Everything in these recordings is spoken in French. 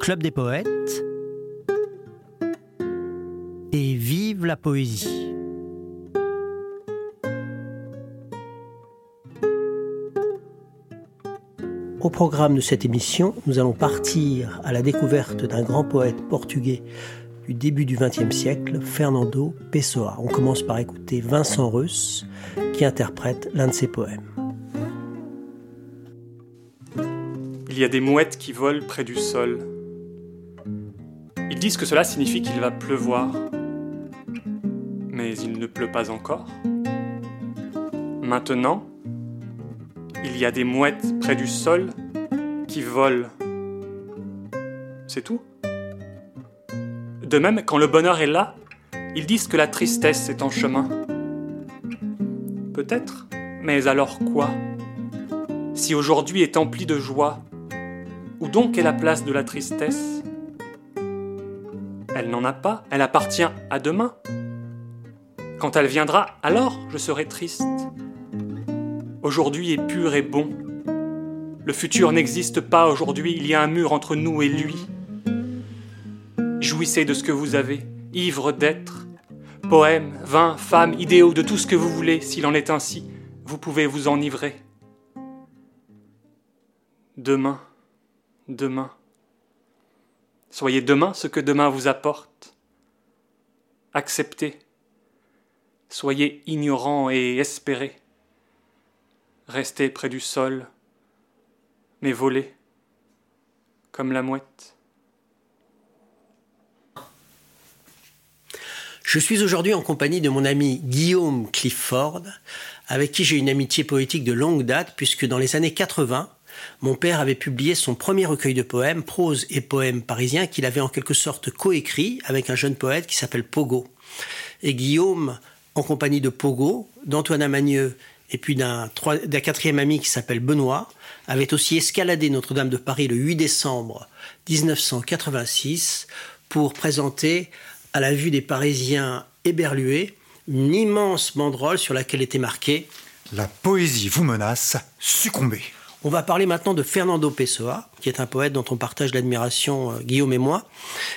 Club des poètes et vive la poésie. Au programme de cette émission, nous allons partir à la découverte d'un grand poète portugais du début du XXe siècle, Fernando Pessoa. On commence par écouter Vincent Reuss qui interprète l'un de ses poèmes. Il y a des mouettes qui volent près du sol. Ils disent que cela signifie qu'il va pleuvoir. Mais il ne pleut pas encore. Maintenant, il y a des mouettes près du sol qui volent. C'est tout. De même, quand le bonheur est là, ils disent que la tristesse est en chemin. Peut-être, mais alors quoi? Si aujourd'hui est empli de joie, où donc est la place de la tristesse? Elle n'en a pas, elle appartient à demain. Quand elle viendra, alors je serai triste. Aujourd'hui est pur et bon. Le futur n'existe pas aujourd'hui, il y a un mur entre nous et lui. Jouissez de ce que vous avez, ivre d'être. Poèmes, vins, femmes, idéaux, de tout ce que vous voulez, s'il en est ainsi, vous pouvez vous enivrer. Demain, demain. Soyez demain ce que demain vous apporte. Acceptez. Soyez ignorant et espérez. Restez près du sol, mais volez comme la mouette. Je suis aujourd'hui en compagnie de mon ami Guillaume Clifford, avec qui j'ai une amitié poétique de longue date, puisque dans les années 80, mon père avait publié son premier recueil de poèmes, prose et poèmes parisiens, qu'il avait en quelque sorte coécrit avec un jeune poète qui s'appelle Pogo. Et Guillaume, en compagnie de Pogo, d'Antoine Amagneux et puis d'un quatrième ami qui s'appelle Benoît, avait aussi escaladé Notre-Dame de Paris le 8 décembre 1986 pour présenter à la vue des Parisiens éberlués, une immense banderole sur laquelle était marqué La poésie vous menace, succombez. On va parler maintenant de Fernando Pessoa, qui est un poète dont on partage l'admiration, euh, Guillaume et moi,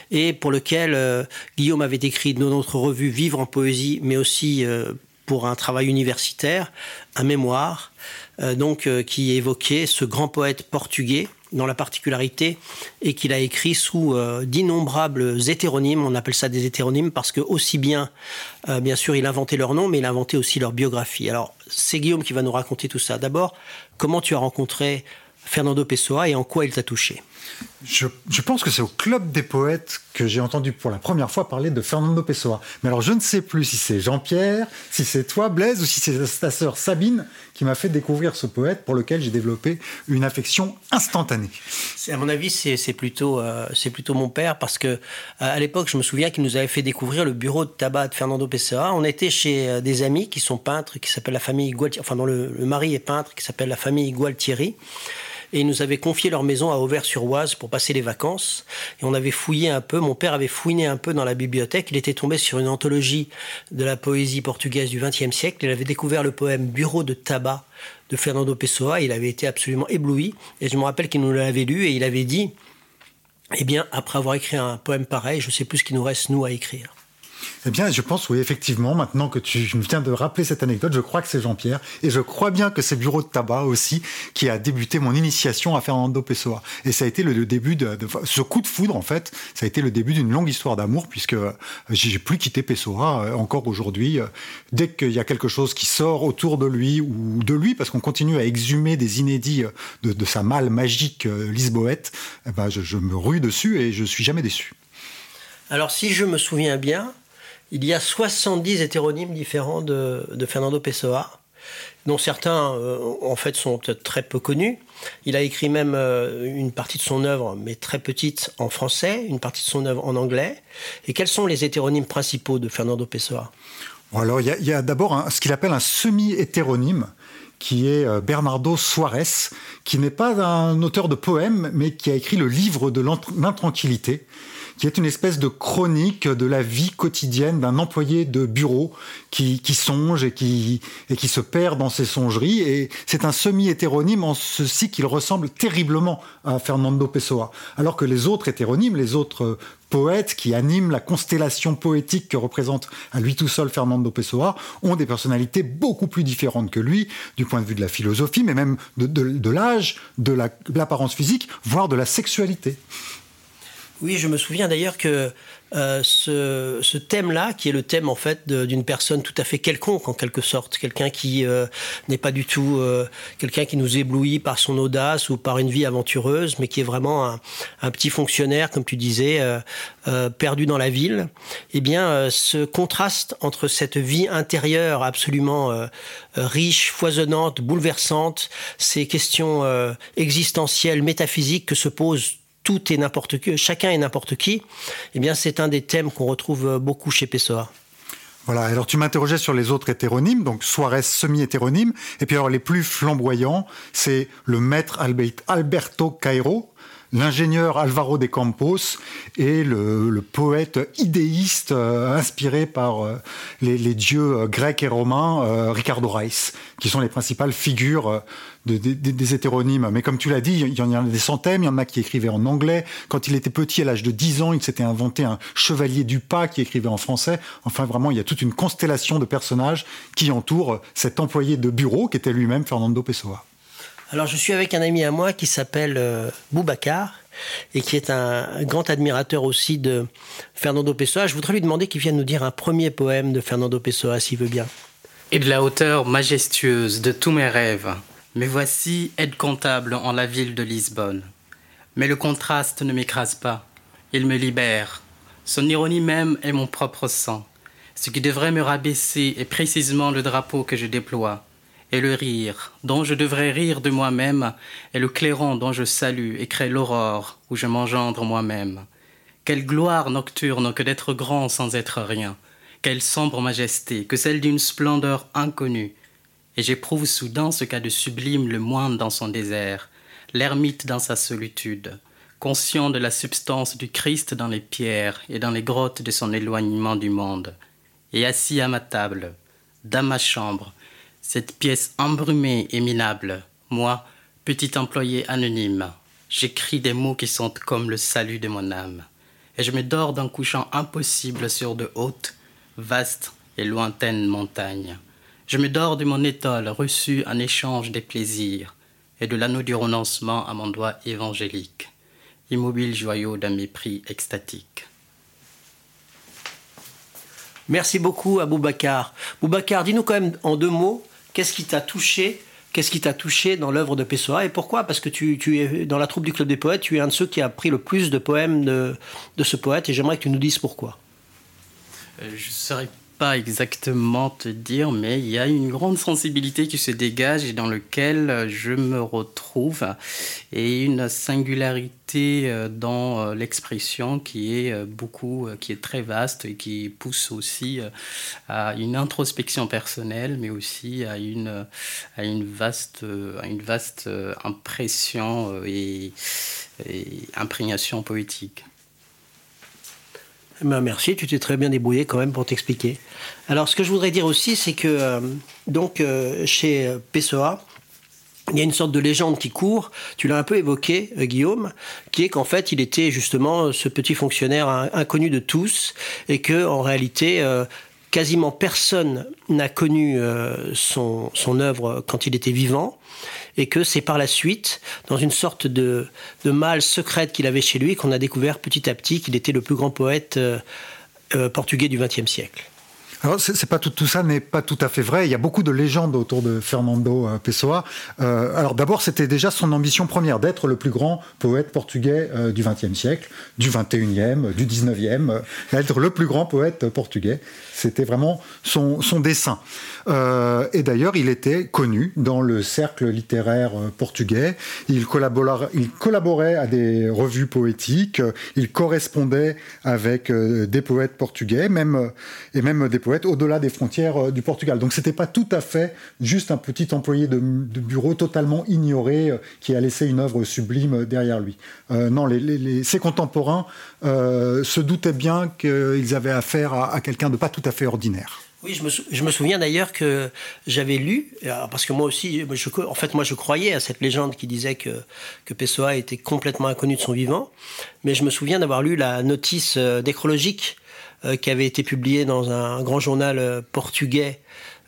et pour lequel euh, Guillaume avait écrit dans notre revue Vivre en poésie, mais aussi euh, pour un travail universitaire, un mémoire, donc qui évoquait ce grand poète portugais dans la particularité et qu'il a écrit sous euh, d'innombrables hétéronymes. On appelle ça des hétéronymes parce que aussi bien, euh, bien sûr, il inventait leur nom, mais il inventait aussi leur biographie. Alors, c'est Guillaume qui va nous raconter tout ça. D'abord, comment tu as rencontré Fernando Pessoa et en quoi il t'a touché? Je, pense que c'est au Club des Poètes que j'ai entendu pour la première fois parler de Fernando Pessoa. Mais alors je ne sais plus si c'est Jean-Pierre, si c'est toi Blaise ou si c'est ta sœur Sabine qui m'a fait découvrir ce poète pour lequel j'ai développé une affection instantanée. À mon avis, c'est plutôt, euh, plutôt mon père parce que euh, à l'époque, je me souviens qu'il nous avait fait découvrir le bureau de tabac de Fernando Pessoa. On était chez euh, des amis qui sont peintres, qui s'appellent la famille Gualtieri, enfin dont le, le mari est peintre, qui s'appelle la famille Gualtieri et ils nous avaient confié leur maison à Auvers-sur-Oise pour passer les vacances. Et on avait fouillé un peu, mon père avait fouiné un peu dans la bibliothèque, il était tombé sur une anthologie de la poésie portugaise du XXe siècle, il avait découvert le poème Bureau de tabac de Fernando Pessoa, il avait été absolument ébloui, et je me rappelle qu'il nous l'avait lu, et il avait dit, eh bien, après avoir écrit un poème pareil, je sais plus ce qu'il nous reste, nous, à écrire. Eh bien, je pense, oui, effectivement, maintenant que tu viens de rappeler cette anecdote, je crois que c'est Jean-Pierre. Et je crois bien que c'est Bureau de Tabac aussi qui a débuté mon initiation à Fernando Pessoa. Et ça a été le, début de, ce coup de foudre, en fait. Ça a été le début d'une longue histoire d'amour, puisque euh, j'ai plus quitté Pessoa euh, encore aujourd'hui. Euh, dès qu'il y a quelque chose qui sort autour de lui ou de lui, parce qu'on continue à exhumer des inédits de, sa malle magique lisboète, eh ben je, je me rue dessus et je suis jamais déçu. Alors, si je me souviens bien, il y a 70 hétéronymes différents de, Fernando Pessoa, dont certains, euh, en fait, sont très peu connus. Il a écrit même euh, une partie de son œuvre, mais très petite, en français, une partie de son œuvre en anglais. Et quels sont les hétéronymes principaux de Fernando Pessoa? Alors, il y a, d'abord ce qu'il appelle un semi-hétéronyme, qui est euh, Bernardo Suarez, qui n'est pas un auteur de poèmes, mais qui a écrit le livre de l'intranquillité qui est une espèce de chronique de la vie quotidienne d'un employé de bureau qui, qui songe et qui, et qui se perd dans ses songeries. Et c'est un semi-hétéronyme en ceci qu'il ressemble terriblement à Fernando Pessoa. Alors que les autres hétéronymes, les autres poètes qui animent la constellation poétique que représente à lui tout seul Fernando Pessoa, ont des personnalités beaucoup plus différentes que lui, du point de vue de la philosophie, mais même de, de l'âge, de l'apparence physique, voire de la sexualité. Oui, je me souviens d'ailleurs que euh, ce, ce thème-là, qui est le thème en fait d'une personne tout à fait quelconque en quelque sorte, quelqu'un qui euh, n'est pas du tout euh, quelqu'un qui nous éblouit par son audace ou par une vie aventureuse, mais qui est vraiment un, un petit fonctionnaire, comme tu disais, perdu dans la ville. Eh bien, ce contraste entre cette vie intérieure absolument riche, foisonnante, bouleversante, ces questions existentielles, métaphysiques que se posent tout et n'importe qui, chacun et n'importe qui, eh bien c'est un des thèmes qu'on retrouve beaucoup chez Pessoa. Voilà, alors tu m'interrogeais sur les autres hétéronymes, donc Suarez semi-hétéronyme, et puis alors les plus flamboyants, c'est le maître Alberto Cairo, l'ingénieur Alvaro de Campos et le, poète idéiste euh, inspiré par euh, les, dieux euh, grecs et romains, Ricardo Reis, qui sont les principales figures des hétéronymes. Mais comme tu l'as dit, il y en a des centaines, il y en a qui écrivaient en anglais. Quand il était petit, à l'âge de 10 ans, il s'était inventé un chevalier du pas qui écrivait en français. Enfin, vraiment, il y a toute une constellation de personnages qui entourent cet employé de bureau qui était lui-même Fernando Pessoa. Alors je suis avec un ami à moi qui s'appelle euh, Boubacar et qui est un, grand admirateur aussi de Fernando Pessoa. Je voudrais lui demander qu'il vienne nous dire un premier poème de Fernando Pessoa, s'il veut bien. Et de la hauteur majestueuse de tous mes rêves, me voici aide comptable en la ville de Lisbonne. Mais le contraste ne m'écrase pas, il me libère. Son ironie même est mon propre sang. Ce qui devrait me rabaisser est précisément le drapeau que je déploie et le rire, dont je devrais rire de moi-même, et le clairon dont je salue et crée l'aurore, où je m'engendre moi-même. Quelle gloire nocturne que d'être grand sans être rien, quelle sombre majesté que celle d'une splendeur inconnue. Et j'éprouve soudain ce qu'a de sublime le moine dans son désert, l'ermite dans sa solitude, conscient de la substance du Christ dans les pierres et dans les grottes de son éloignement du monde. Et assis à ma table, dans ma chambre, cette pièce embrumée et minable, moi, petit employé anonyme, j'écris des mots qui sont comme le salut de mon âme, et je me dors d'un couchant impossible sur de hautes, vastes et lointaines montagnes. Je me dors de mon étole reçu en échange des plaisirs, et de l'anneau du renoncement à mon doigt évangélique, immobile joyau d'un mépris extatique. Merci beaucoup à Boubacar. Boubacar, dis-nous quand même en deux mots Qu'est-ce qui t'a touché dans l'œuvre de Pessoa et pourquoi? Parce que tu, es dans la troupe du Club des Poètes, tu es un de ceux qui a pris le plus de poèmes de, ce poète et j'aimerais que tu nous dises pourquoi. Euh, je serais pas exactement te dire, mais il y a une grande sensibilité qui se dégage et dans lequel je me retrouve et une singularité euh, dans euh, l'expression qui est euh, beaucoup, qui est très vaste et qui pousse aussi à une introspection personnelle, mais aussi à une, à une vaste, à une vaste impression et imprégnation poétique. Eh ben, merci, tu t'es très bien débrouillé quand même pour t'expliquer. Alors ce que je voudrais dire aussi, c'est que euh, donc euh, chez Pessoa, il y a une sorte de légende qui court, tu l'as un peu évoqué, euh, Guillaume, qui est qu'en fait, il était justement ce petit fonctionnaire inconnu de tous, et que en réalité, quasiment personne n'a connu son, son œuvre quand il était vivant, et que c'est par la suite, dans une sorte de, de malle secrète qu'il avait chez lui, qu'on a découvert petit à petit qu'il était le plus grand poète euh, euh, portugais du XXe siècle. Alors, c'est pas tout, tout ça n'est pas tout à fait vrai. Il y a beaucoup de légendes autour de Fernando euh, Pessoa. Euh, alors, d'abord, c'était déjà son ambition première d'être le plus grand poète portugais euh, du XXe siècle, du XXIe, du XIXe, d'être le plus grand poète portugais. C'était vraiment son, son dessin. et d'ailleurs, il était connu dans le cercle littéraire portugais. Il collaborait, il collaborait à des revues poétiques. Il correspondait avec des poètes portugais, même et même des poètes au-delà des frontières du Portugal. Donc c'était pas tout à fait juste un petit employé de, bureau totalement ignoré qui a laissé une œuvre sublime derrière lui. non, ses contemporains se doutaient bien qu'ils avaient affaire à quelqu'un de pas tout à fait ordinaire. Oui, je me, souviens d'ailleurs que j'avais lu, euh, parce que moi aussi, en fait, moi je croyais à cette légende qui disait que, que Pessoa était complètement inconnu de son vivant, mais je me souviens d'avoir lu la notice euh, nécrologique euh, qui avait été publiée dans un grand journal portugais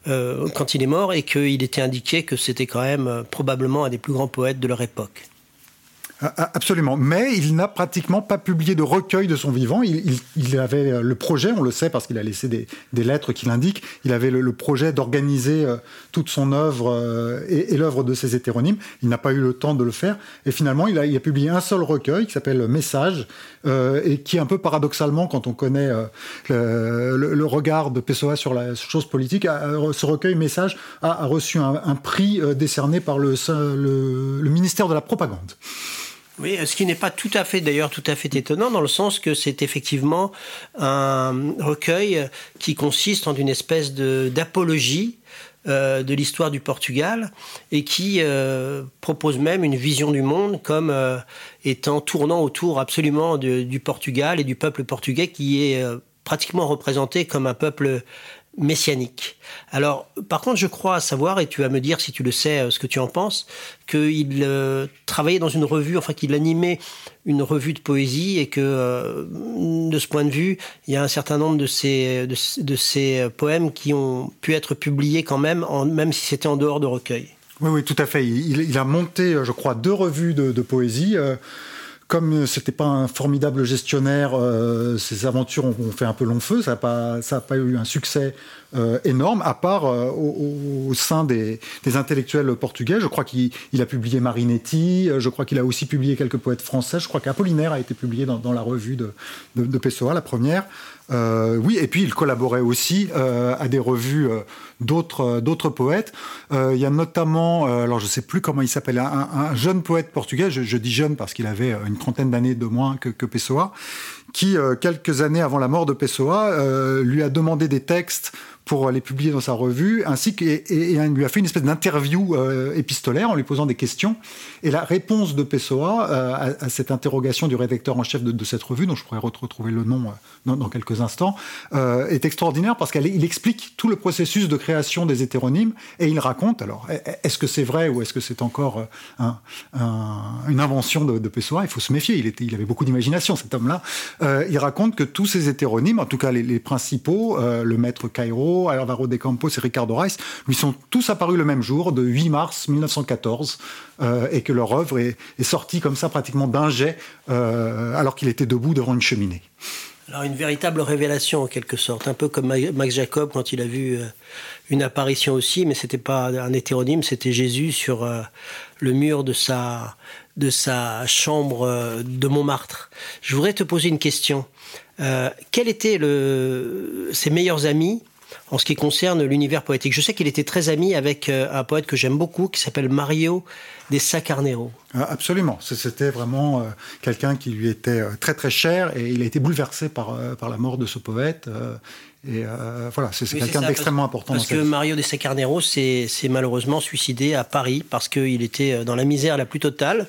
quand il est mort et qu'il était indiqué que c'était quand même probablement un des plus grands poètes de leur époque. Absolument. Mais il n'a pratiquement pas publié de recueil de son vivant. Il, avait euh, le projet, on le sait parce qu'il a laissé des, lettres qui l'indiquent, il avait le, projet d'organiser euh, toute son œuvre euh, et, l'œuvre de ses hétéronymes. Il n'a pas eu le temps de le faire. Et finalement, il a, publié un seul recueil qui s'appelle Message, et qui, un peu paradoxalement, quand on connaît le, regard de Pessoa sur la chose politique, ce recueil Message a, reçu un, prix décerné par le, le ministère de la Propagande. Oui, ce qui n'est pas tout à fait, d'ailleurs, tout à fait étonnant, dans le sens que c'est effectivement un recueil qui consiste en une espèce d'apologie euh, de l'histoire du Portugal et qui euh, propose même une vision du monde comme euh, étant tournant autour absolument du Portugal et du peuple portugais qui est pratiquement représenté comme un peuple messianique. Alors, par contre, je crois savoir, et tu vas me dire si tu le sais, euh, ce que tu en penses, qu'il euh, travaillait dans une revue, enfin qu'il animait une revue de poésie et que, euh, de ce point de vue, il y a un certain nombre de ces, de, ces poèmes qui ont pu être publiés quand même, même si c'était en dehors de recueil. Oui, oui, tout à fait. Il, a monté, je crois, deux revues de, poésie comme c'était pas un formidable gestionnaire, ses aventures ont, fait un peu long feu. Ça n'a pas, eu un succès euh, énorme, à part euh, au, sein des, intellectuels portugais. Je crois qu'il a publié Marinetti, euh, je crois qu'il a aussi publié quelques poètes français, je crois qu'Apollinaire a été publié dans, la revue de, Pessoa, la première. Oui, et puis il collaborait aussi à des revues d'autres d'autres poètes. il y a notamment, alors je ne sais plus comment il s'appelle, un, jeune poète portugais, je, dis jeune parce qu'il avait une trentaine d'années de moins que, que Pessoa, qui, quelques années avant la mort de Pessoa, lui a demandé des textes pour les publier dans sa revue, ainsi qu'il lui a fait une espèce d'interview euh, épistolaire en lui posant des questions. Et la réponse de Pessoa euh, à, cette interrogation du rédacteur en chef de, cette revue, dont je pourrais retrouver le nom euh, dans, quelques instants, est extraordinaire parce qu'il explique tout le processus de création des hétéronymes et il raconte, alors, est-ce que c'est vrai ou est-ce que c'est encore une invention de, Pessoa? Il faut se méfier, il, avait beaucoup d'imagination cet homme-là. il raconte que tous ces hétéronymes, en tout cas les principaux, le maître Cairo, Alvaro de Campos et Ricardo Reis, lui sont tous apparus le même jour, de 8 mars 1914, euh, et que leur œuvre est, sortie comme ça pratiquement d'un jet, euh, alors qu'il était debout devant une cheminée. Alors une véritable révélation en quelque sorte, un peu comme Max Jacob quand il a vu euh, une apparition aussi, mais c'était pas un hétéronyme, c'était Jésus sur le mur de sa, de sa chambre de Montmartre. Je voudrais te poser une question. quels étaient le, ses meilleurs amis en ce qui concerne l'univers poétique. Je sais qu'il était très ami avec euh, un poète que j'aime beaucoup qui s'appelle Mario de Sacarnero. Ah, absolument, c'était vraiment euh, quelqu'un qui lui était euh, très très cher et il a été bouleversé par, par la mort de ce poète. et voilà, c'est quelqu'un d'extrêmement important. Parce que Mario de Sacarnero s'est malheureusement suicidé à Paris parce qu'il était dans la misère la plus totale.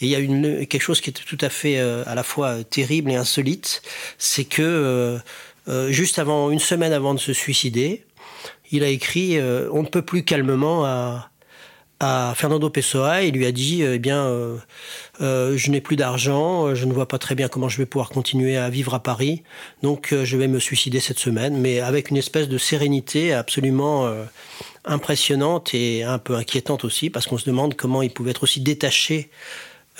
Et il y a une, quelque chose qui est tout à fait à la fois terrible et insolite, c'est que euh, juste avant, une semaine avant de se suicider, il a écrit euh, On ne peut plus calmement à, Fernando Pessoa. Il lui a dit Eh bien, euh, je n'ai plus d'argent, je ne vois pas très bien comment je vais pouvoir continuer à vivre à Paris, donc je vais me suicider cette semaine, mais avec une espèce de sérénité absolument impressionnante et un peu inquiétante aussi, parce qu'on se demande comment il pouvait être aussi détaché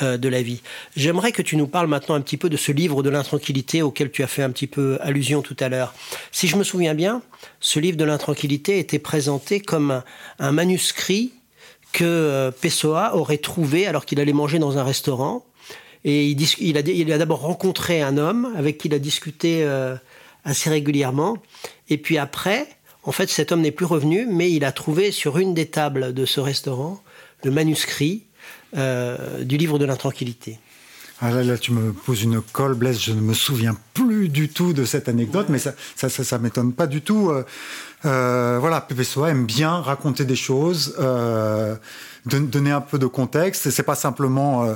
euh, de la vie. J'aimerais que tu nous parles maintenant un petit peu de ce livre de l'intranquillité auquel tu as fait un petit peu allusion tout à l'heure. Si je me souviens bien, ce livre de l'intranquillité était présenté comme un, manuscrit que euh, Pessoa aurait trouvé alors qu'il allait manger dans un restaurant. Et il, a, d'abord rencontré un homme avec qui il a discuté euh, assez régulièrement. Et puis après, en fait, cet homme n'est plus revenu, mais il a trouvé sur une des tables de ce restaurant le manuscrit euh, du livre de l'intranquillité. Ah là, là, tu me poses une colle, Blaise. Je ne me souviens plus du tout de cette anecdote, mais ça, ça, ça, m'étonne pas du tout. Euh, euh, voilà, Pessoa aime bien raconter des choses, donner un peu de contexte. Et c'est pas simplement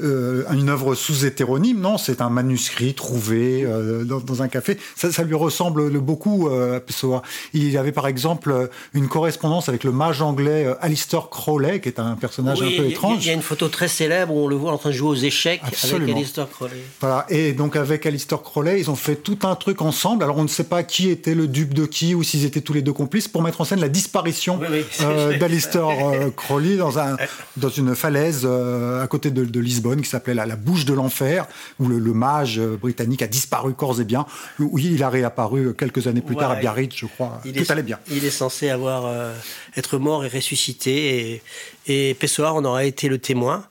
euh, une œuvre sous hétéronyme, non, c'est un manuscrit trouvé euh, dans, un café. Ça, lui ressemble beaucoup euh, à Pessoa. Il avait par exemple une correspondance avec le mage anglais Alistair Crowley, qui est un personnage un peu étrange. Il y a une photo très célèbre où on le voit en train de jouer aux échecs avec Alistair Crowley. Voilà, et donc avec Alistair Crowley, ils ont fait tout un truc ensemble. Alors on ne sait pas qui était le dupe de qui ou s'ils étaient tous les deux complices pour mettre en scène la disparition d'Alistair Crowley dans, un, dans une falaise à côté de, de Lisbonne qui s'appelait la, bouche de l'enfer, où le, mage euh, britannique a disparu corps et bien, où il a réapparu quelques années plus tard à Biarritz, je crois. Tout allait bien. Il est censé avoir euh, être mort et ressuscité, et, et Pessoa en aura été le témoin.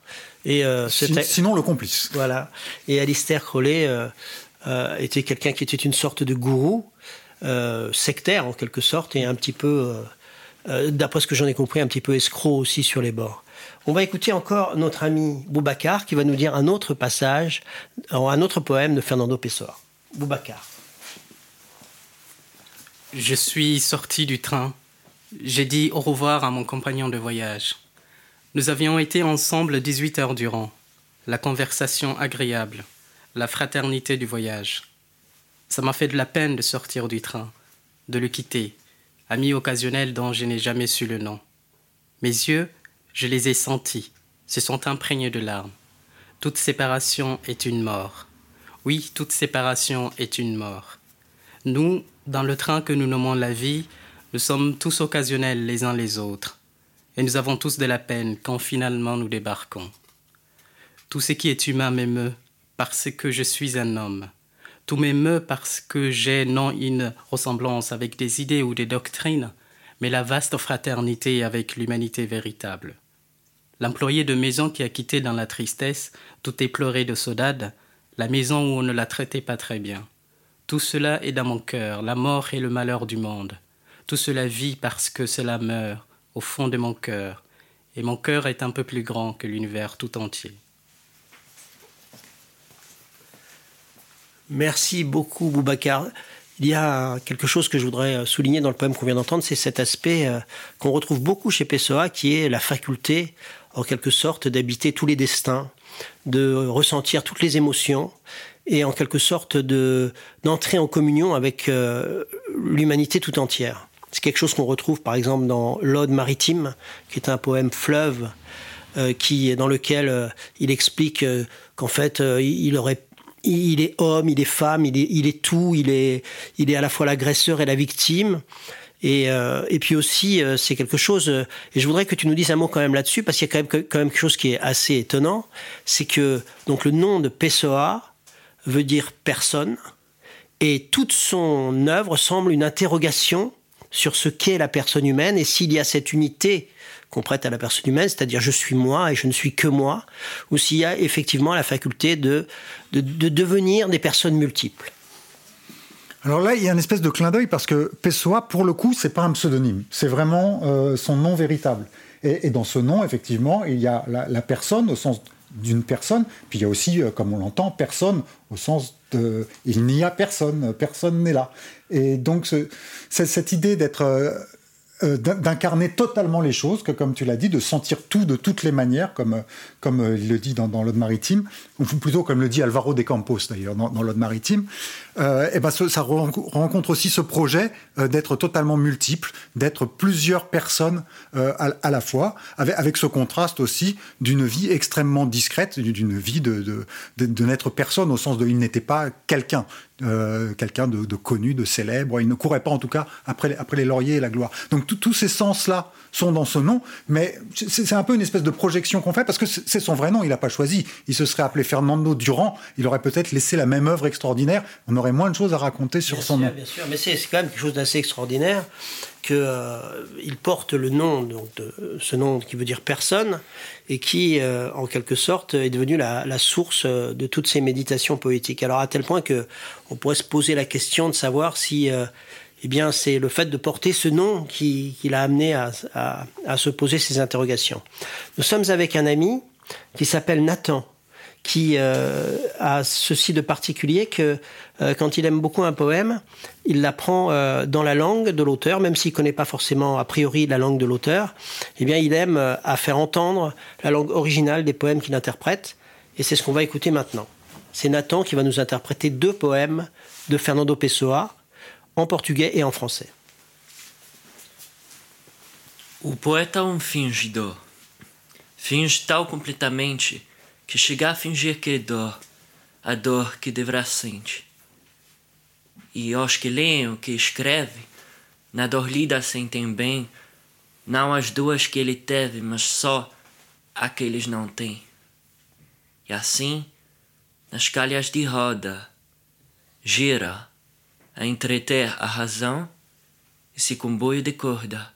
Et, euh, sinon le complice. Voilà. Et Alistair Crowley était quelqu'un qui était une sorte de gourou, sectaire en quelque sorte, et un petit peu, d'après ce que j'en ai compris, un petit peu escroc aussi sur les bords. On va écouter encore notre ami Boubacar qui va nous dire un autre passage, un autre poème de Fernando Pessoa. Boubacar. Je suis sorti du train. J'ai dit au revoir à mon compagnon de voyage. Nous avions été ensemble 18 heures durant. La conversation agréable, la fraternité du voyage. Ça m'a fait de la peine de sortir du train, de le quitter, ami occasionnel dont je n'ai jamais su le nom. Mes yeux je les ai sentis, se sont imprégnés de larmes. Toute séparation est une mort. Oui, toute séparation est une mort. Nous, dans le train que nous nommons la vie, nous sommes tous occasionnels les uns les autres, et nous avons tous de la peine quand finalement nous débarquons. Tout ce qui est humain m'émeut parce que je suis un homme. Tout m'émeut parce que j'ai non une ressemblance avec des idées ou des doctrines, mais la vaste fraternité avec l'humanité véritable. L'employé de maison qui a quitté dans la tristesse, tout éploré de saudade, la maison où on ne la traitait pas très bien. Tout cela est dans mon cœur, la mort et le malheur du monde. Tout cela vit parce que cela meurt au fond de mon cœur, et mon cœur est un peu plus grand que l'univers tout entier. Merci beaucoup, Boubacar. Il y a quelque chose que je voudrais souligner dans le poème qu'on vient d'entendre, c'est cet aspect euh, qu'on retrouve beaucoup chez Pessoa, qui est la faculté en quelque sorte d'habiter tous les destins, de ressentir toutes les émotions et en quelque sorte de d'entrer en communion avec euh, l'humanité tout entière. C'est quelque chose qu'on retrouve par exemple dans l'Ode maritime, qui est un poème fleuve, euh, qui dans lequel euh, il explique qu'en fait il est homme, il est femme, il est, il est tout, il est, il est à la fois l'agresseur et la victime. Et, euh, et puis aussi, euh, c'est quelque chose, euh, et je voudrais que tu nous dises un mot quand même là-dessus, parce qu'il y a quand même, quand même quelque chose qui est assez étonnant, c'est que donc le nom de Pessoa veut dire personne, et toute son œuvre semble une interrogation sur ce qu'est la personne humaine, et s'il y a cette unité qu'on prête à la personne humaine, c'est-à-dire je suis moi et je ne suis que moi, ou s'il y a effectivement la faculté de, de, de devenir des personnes multiples. Alors là, il y a une espèce de clin d'œil parce que Pessoa, pour le coup, c'est pas un pseudonyme, c'est vraiment euh, son nom véritable. Et, dans ce nom, effectivement, il y a la, personne au sens d'une personne, puis il y a aussi, euh, comme on l'entend, personne au sens de il n'y a personne, personne n'est là. Et donc cette idée d'être euh, d'incarner totalement les choses, que comme tu l'as dit, de sentir tout de toutes les manières, comme, comme euh, il le dit dans, dans maritime, ou plutôt comme le dit Alvaro de Campos d'ailleurs dans, dans maritime, euh, et ben ça rencontre aussi ce projet d'être totalement multiple, d'être plusieurs personnes à, la fois, avec, avec ce contraste aussi d'une vie extrêmement discrète, d'une vie de, de, de, de n'être personne au sens de il n'était pas quelqu'un. Euh, quelqu'un de, connu, de célèbre. Il ne courait pas en tout cas après, après les lauriers et la gloire. Donc tous ces sens-là sont dans ce nom, mais c'est un peu une espèce de projection qu'on fait parce que c'est son vrai nom, il n'a pas choisi. Il se serait appelé Fernando Durand, il aurait peut-être laissé la même œuvre extraordinaire, on aurait moins de choses à raconter sur son nom. Bien sûr, mais c'est quand même quelque chose d'assez extraordinaire qu'il euh, porte le nom, donc de, ce nom qui veut dire personne, et qui, euh, en quelque sorte, est devenu la, source euh, de toutes ces méditations poétiques. Alors à tel point que on pourrait se poser la question de savoir si, eh bien, c'est le fait de porter ce nom qui, l'a amené à, à, se poser ces interrogations. Nous sommes avec un ami qui s'appelle Nathan qui euh, a ceci de particulier que euh, quand il aime beaucoup un poème, il l'apprend euh, dans la langue de l'auteur, même s'il ne connaît pas forcément a priori la langue de l'auteur. Eh bien, il aime à faire entendre la langue originale des poèmes qu'il interprète, et c'est ce qu'on va écouter maintenant. C'est Nathan qui va nous interpréter deux poèmes de Fernando Pessoa en portugais et en français. O poeta é um fingidor. Finge tal completamente que chega a fingir que é dor, a dor que deverá sente. E aos que leem o que escreve, na dor lida sentem bem, não as duas que ele teve, mas só a que eles não têm. E assim, nas calhas de roda, gira a entreter a razão esse comboio de corda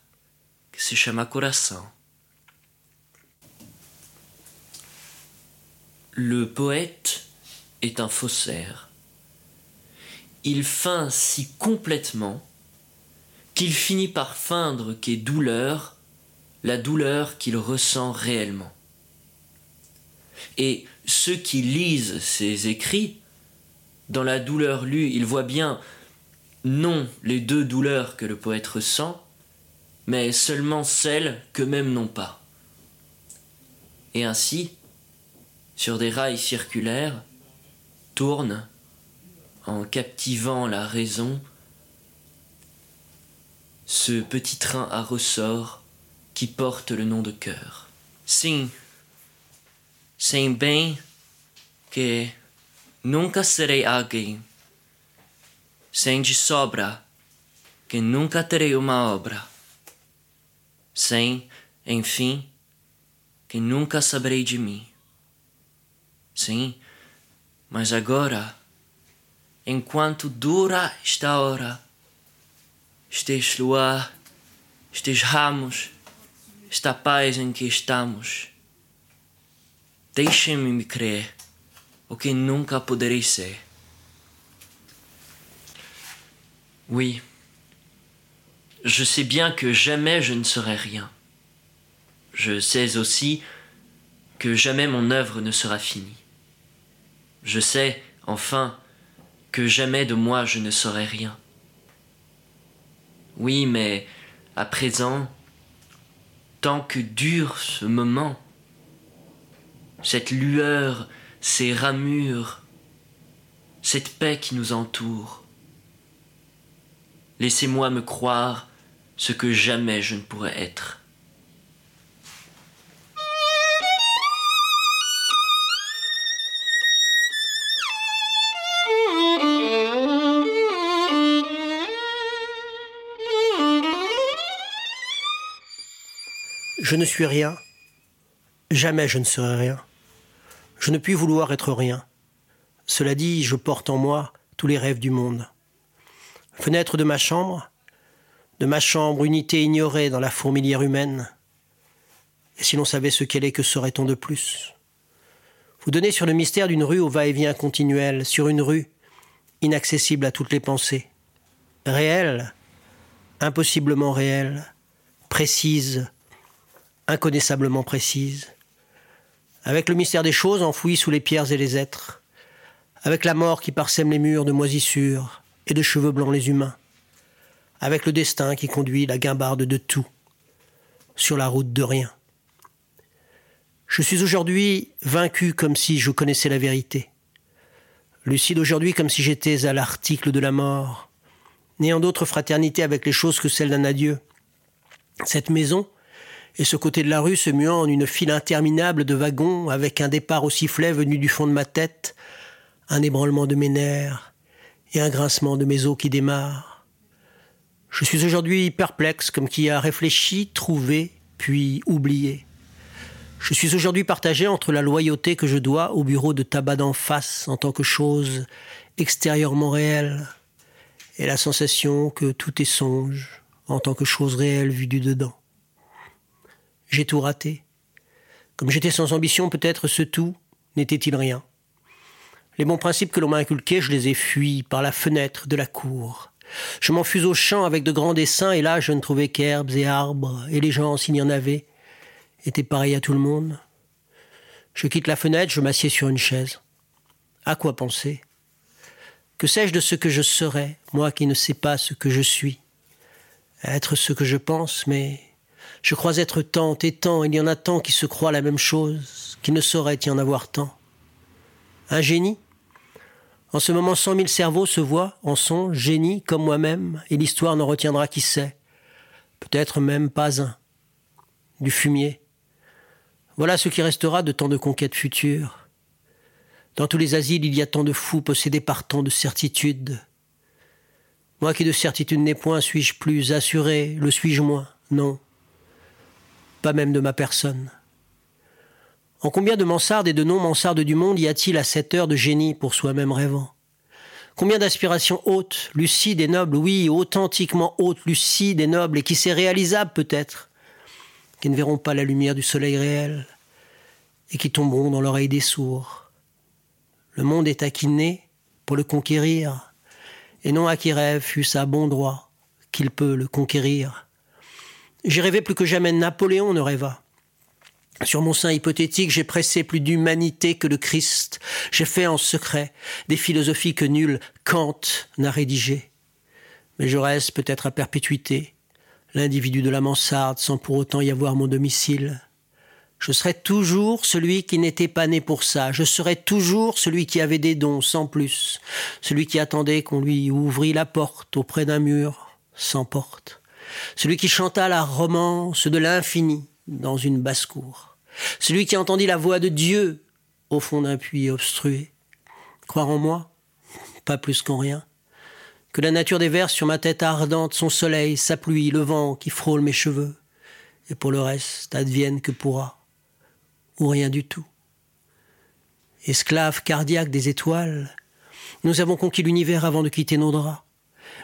que se chama coração. Le poète est un faussaire. Il feint si complètement qu'il finit par feindre qu'est douleur la douleur qu'il ressent réellement. Et ceux qui lisent ses écrits, dans la douleur lue, ils voient bien non les deux douleurs que le poète ressent, mais seulement celles qu'eux-mêmes n'ont pas. Et ainsi, sur des rails circulaires, tourne, en captivant la raison, ce petit train à ressort qui porte le nom de cœur. Sim, sem bem que nunca serei alguém, sem de sobra que nunca terei uma obra, sem, enfim, que nunca saberei de mim. Sim, mas agora, enquanto dura esta hora, estes luar, estes ramos, esta paz em que estamos, deixem-me me crer o que nunca poderei ser. Oui, je sais bien que jamais je ne serai rien. Je sais aussi que jamais mon œuvre ne sera finie. Je sais, enfin, que jamais de moi je ne saurai rien. Oui, mais à présent, tant que dure ce moment, cette lueur, ces ramures, cette paix qui nous entoure, laissez-moi me croire ce que jamais je ne pourrais être. Je ne suis rien. Jamais je ne serai rien. Je ne puis vouloir être rien. Cela dit, je porte en moi tous les rêves du monde. Fenêtre de ma chambre, de ma chambre, unité ignorée dans la fourmilière humaine. Et si l'on savait ce qu'elle est, que saurait-on de plus? Vous donnez sur le mystère d'une rue au va-et-vient continuel, sur une rue inaccessible à toutes les pensées, réelle, impossiblement réelle, précise, inconnaissablement précise, avec le mystère des choses enfouies sous les pierres et les êtres, avec la mort qui parsème les murs de moisissures et de cheveux blancs les humains, avec le destin qui conduit la guimbarde de tout, sur la route de rien. Je suis aujourd'hui vaincu comme si je connaissais la vérité, lucide aujourd'hui comme si j'étais à l'article de la mort, n'ayant d'autre fraternité avec les choses que celle d'un adieu. Cette maison, et ce côté de la rue se muant en une file interminable de wagons avec un départ au sifflet venu du fond de ma tête, un ébranlement de mes nerfs et un grincement de mes os qui démarrent. Je suis aujourd'hui perplexe comme qui a réfléchi, trouvé, puis oublié. Je suis aujourd'hui partagé entre la loyauté que je dois au bureau de tabac d'en face en tant que chose extérieurement réelle et la sensation que tout est songe en tant que chose réelle vue du dedans. J'ai tout raté. Comme j'étais sans ambition, peut-être ce tout n'était-il rien. Les bons principes que l'on m'a inculqués, je les ai fuis par la fenêtre de la cour. Je m'enfus au champ avec de grands dessins, et là je ne trouvais qu'herbes et arbres, et les gens, s'il y en avait, étaient pareils à tout le monde. Je quitte la fenêtre, je m'assieds sur une chaise. À quoi penser? Que sais-je de ce que je serai, moi qui ne sais pas ce que je suis? Être ce que je pense, mais je crois être tant et tant, il y en a tant qui se croient la même chose, qu'il ne saurait y en avoir tant. Un génie? En ce moment, cent mille cerveaux se voient en son génie comme moi-même, et l'histoire n'en retiendra qui sait. Peut-être même pas un. Du fumier. Voilà ce qui restera de tant de conquêtes futures. Dans tous les asiles, il y a tant de fous possédés par tant de certitudes. Moi qui de certitude n'ai point, suis-je plus assuré? Le suis-je moins? Non pas même de ma personne. En combien de mansardes et de non-mansardes du monde y a-t-il à cette heure de génie pour soi-même rêvant? Combien d'aspirations hautes, lucides et nobles, oui, authentiquement hautes, lucides et nobles, et qui c'est réalisable peut-être, qui ne verront pas la lumière du soleil réel, et qui tomberont dans l'oreille des sourds? Le monde est à qui naît pour le conquérir, et non à qui rêve fût à bon droit qu'il peut le conquérir. J'ai rêvé plus que jamais, Napoléon ne rêva. Sur mon sein hypothétique, j'ai pressé plus d'humanité que le Christ. J'ai fait en secret des philosophies que nul Kant n'a rédigées. Mais je reste peut-être à perpétuité, l'individu de la mansarde, sans pour autant y avoir mon domicile. Je serai toujours celui qui n'était pas né pour ça. Je serai toujours celui qui avait des dons, sans plus. Celui qui attendait qu'on lui ouvrît la porte auprès d'un mur, sans porte celui qui chanta la romance de l'infini dans une basse-cour, celui qui entendit la voix de Dieu au fond d'un puits obstrué. Croire en moi Pas plus qu'en rien. Que la nature déverse sur ma tête ardente son soleil, sa pluie, le vent qui frôle mes cheveux. Et pour le reste, advienne que pourra. Ou rien du tout. Esclaves cardiaques des étoiles, nous avons conquis l'univers avant de quitter nos draps.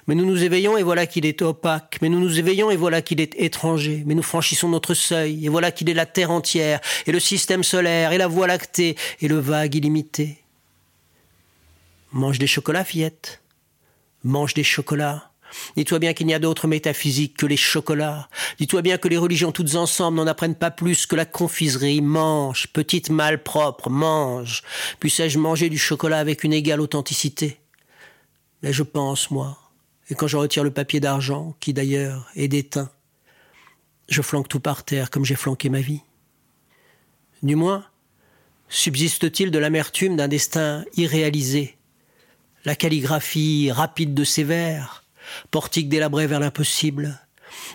Mais nous nous éveillons et voilà qu'il est opaque. Mais nous nous éveillons et voilà qu'il est étranger. Mais nous franchissons notre seuil et voilà qu'il est la terre entière et le système solaire et la voie lactée et le vague illimité. Mange des chocolats, fillette. Mange des chocolats. Dis-toi bien qu'il n'y a d'autre métaphysique que les chocolats. Dis-toi bien que les religions toutes ensemble n'en apprennent pas plus que la confiserie. Mange, petite malpropre, mange. Puissais-je manger du chocolat avec une égale authenticité? Mais je pense, moi, et quand je retire le papier d'argent, qui d'ailleurs est déteint, je flanque tout par terre comme j'ai flanqué ma vie. Du moins, subsiste-t-il de l'amertume d'un destin irréalisé? La calligraphie rapide de ses vers, portique délabré vers l'impossible.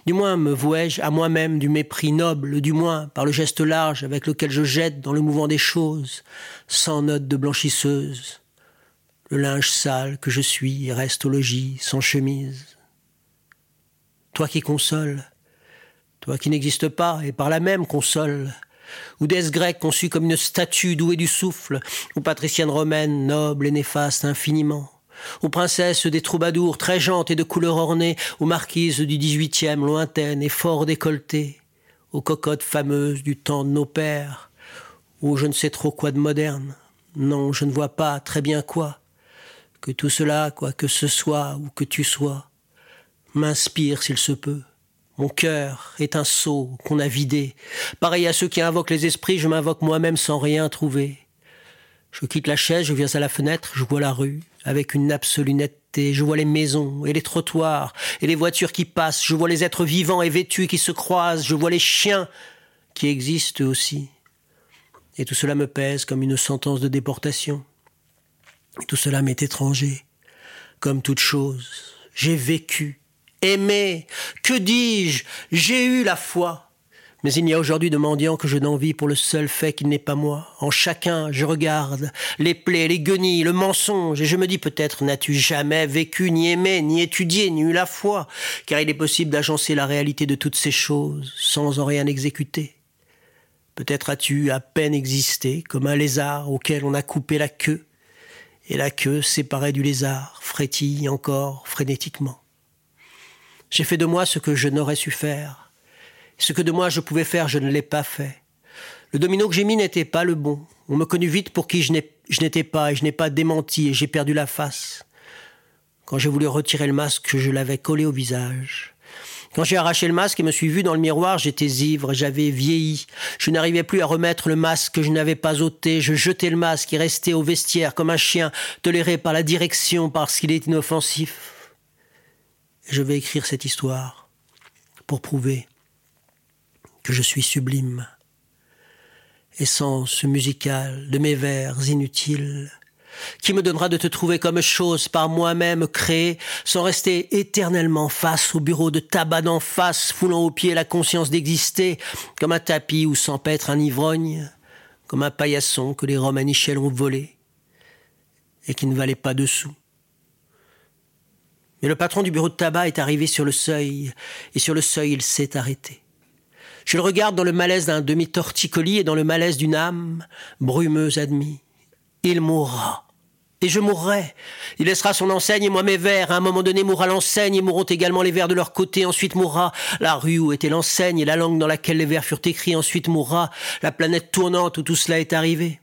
Du moins me vouais-je à moi-même du mépris noble, du moins par le geste large avec lequel je jette dans le mouvement des choses, sans note de blanchisseuse, le linge sale que je suis reste au logis, sans chemise. Toi qui consoles, toi qui n'existes pas et par la même console, ou déesse grecque conçue comme une statue douée du souffle, ou patricienne romaine, noble et néfaste infiniment, ou princesse des troubadours, très jante et de couleur ornée, ou marquise du dix-huitième, lointaine et fort décolletée, aux cocottes fameuses du temps de nos pères, ou je ne sais trop quoi de moderne. Non, je ne vois pas très bien quoi, que tout cela, quoi que ce soit ou que tu sois, m'inspire s'il se peut. Mon cœur est un seau qu'on a vidé. Pareil à ceux qui invoquent les esprits, je m'invoque moi-même sans rien trouver. Je quitte la chaise, je viens à la fenêtre, je vois la rue, avec une absolue netteté, je vois les maisons et les trottoirs et les voitures qui passent, je vois les êtres vivants et vêtus qui se croisent, je vois les chiens qui existent aussi. Et tout cela me pèse comme une sentence de déportation. Tout cela m'est étranger, comme toute chose. J'ai vécu, aimé, que dis-je, j'ai eu la foi. Mais il n'y a aujourd'hui de mendiant que je n'envie pour le seul fait qu'il n'est pas moi. En chacun, je regarde les plaies, les guenilles, le mensonge, et je me dis peut-être n'as-tu jamais vécu, ni aimé, ni étudié, ni eu la foi, car il est possible d'agencer la réalité de toutes ces choses sans en rien exécuter. Peut-être as-tu à peine existé, comme un lézard auquel on a coupé la queue, et la queue séparée du lézard frétille encore frénétiquement. J'ai fait de moi ce que je n'aurais su faire. Ce que de moi je pouvais faire, je ne l'ai pas fait. Le domino que j'ai mis n'était pas le bon. On me connut vite pour qui je n'étais pas, et je n'ai pas démenti, et j'ai perdu la face. Quand j'ai voulu retirer le masque, je l'avais collé au visage. Quand j'ai arraché le masque et me suis vu dans le miroir, j'étais ivre, j'avais vieilli. Je n'arrivais plus à remettre le masque que je n'avais pas ôté. Je jetais le masque et restais au vestiaire comme un chien toléré par la direction parce qu'il est inoffensif. je vais écrire cette histoire pour prouver que je suis sublime. Essence musicale de mes vers inutiles qui me donnera de te trouver comme chose par moi-même créée, sans rester éternellement face au bureau de tabac d'en face, foulant aux pieds la conscience d'exister, comme un tapis où s'empêtre un ivrogne, comme un paillasson que les Romanichels ont volé, et qui ne valait pas de sous. Mais le patron du bureau de tabac est arrivé sur le seuil, et sur le seuil il s'est arrêté. Je le regarde dans le malaise d'un demi-torticolis et dans le malaise d'une âme, brumeuse admis. Il mourra. Et je mourrai. Il laissera son enseigne et moi mes vers. À un moment donné mourra l'enseigne et mourront également les vers de leur côté. Ensuite mourra la rue où était l'enseigne et la langue dans laquelle les vers furent écrits. Ensuite mourra la planète tournante où tout cela est arrivé.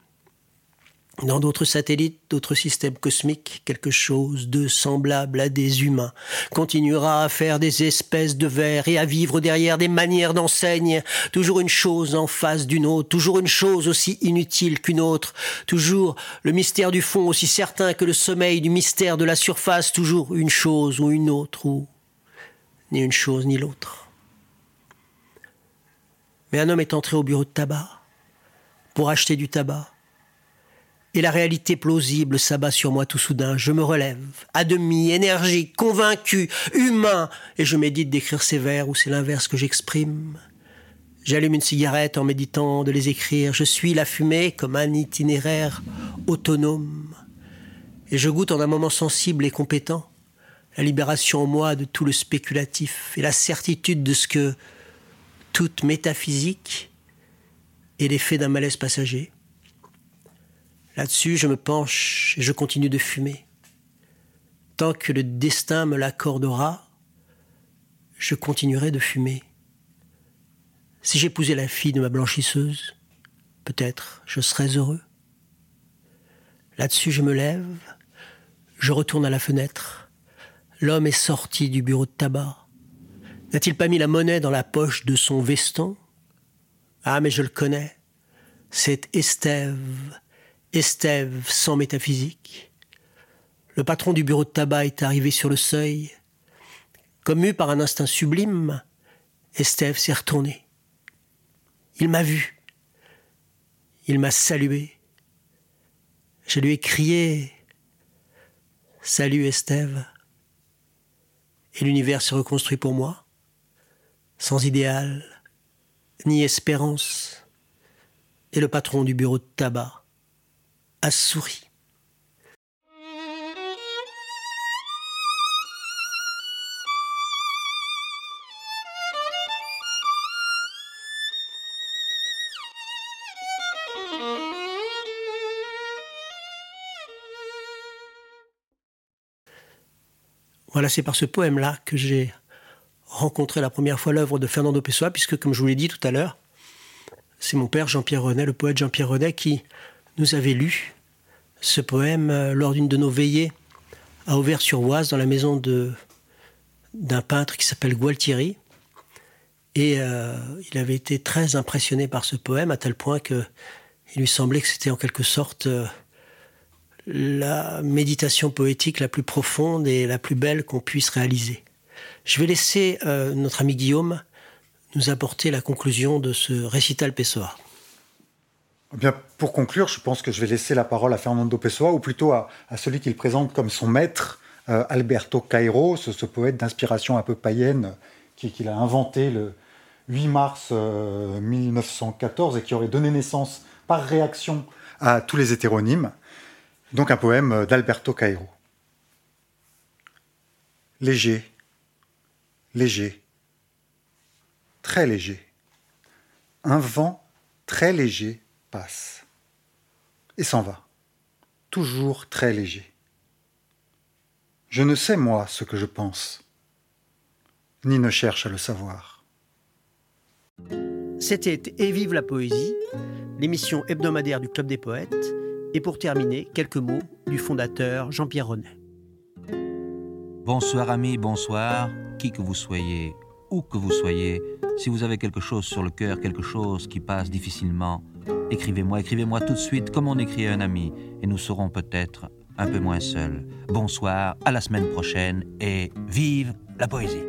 Dans d'autres satellites, d'autres systèmes cosmiques, quelque chose de semblable à des humains continuera à faire des espèces de vers et à vivre derrière des manières d'enseigne, toujours une chose en face d'une autre, toujours une chose aussi inutile qu'une autre, toujours le mystère du fond aussi certain que le sommeil du mystère de la surface, toujours une chose ou une autre, ou ni une chose ni l'autre. Mais un homme est entré au bureau de tabac pour acheter du tabac et la réalité plausible s'abat sur moi tout soudain. Je me relève, à demi, énergique, convaincu, humain, et je médite d'écrire ces vers ou c'est l'inverse que j'exprime. J'allume une cigarette en méditant de les écrire. Je suis la fumée comme un itinéraire autonome. Et je goûte en un moment sensible et compétent la libération en moi de tout le spéculatif et la certitude de ce que toute métaphysique est l'effet d'un malaise passager Là-dessus, je me penche et je continue de fumer. Tant que le destin me l'accordera, je continuerai de fumer. Si j'épousais la fille de ma blanchisseuse, peut-être je serais heureux. Là-dessus, je me lève, je retourne à la fenêtre. L'homme est sorti du bureau de tabac. N'a-t-il pas mis la monnaie dans la poche de son veston? Ah, mais je le connais. C'est Estève, Estève sans métaphysique. Le patron du bureau de tabac est arrivé sur le seuil. Comme mu par un instinct sublime, Estève s'est retourné. Il m'a vu. Il m'a salué. Je lui ai crié Salut Estève. Et l'univers se reconstruit pour moi, sans idéal, ni espérance. Et le patron du bureau de tabac a souri. Voilà, c'est par ce poème-là que j'ai rencontré la première fois l'œuvre de Fernando Pessoa, puisque, comme je vous l'ai dit tout à l'heure, c'est mon père Jean-Pierre Renet, le poète Jean-Pierre Renet, qui nous avait lu ce poème euh, lors d'une de nos veillées à Auvers-sur-Oise, dans la maison d'un peintre qui s'appelle Gualtieri. Et euh, il avait été très impressionné par ce poème, à tel point qu'il lui semblait que c'était en quelque sorte euh, la méditation poétique la plus profonde et la plus belle qu'on puisse réaliser. Je vais laisser notre ami Guillaume nous apporter la conclusion de ce récital Pessoa. Eh bien, pour conclure, je pense que je vais laisser la parole à Fernando Pessoa, ou plutôt à, celui qu'il présente comme son maître, euh, Alberto Cairo, ce, poète d'inspiration un peu païenne qu'il a inventé le 8 mars 1914 euh, et qui aurait donné naissance par réaction à tous les hétéronymes. Donc un poème d'Alberto Cairo. Léger, léger, très léger. Un vent très léger passe et s'en va, toujours très léger. Je ne sais moi ce que je pense, ni ne cherche à le savoir. C'était Et vive la poésie, l'émission hebdomadaire du Club des poètes, et pour terminer, quelques mots du fondateur Jean-Pierre Renet. Bonsoir amis, bonsoir, qui que vous soyez, où que vous soyez, si vous avez quelque chose sur le cœur, quelque chose qui passe difficilement, écrivez-moi, écrivez-moi tout de suite comme on écrit à un ami, et nous serons peut-être un peu moins seuls. Bonsoir, à la semaine prochaine, et vive la poésie.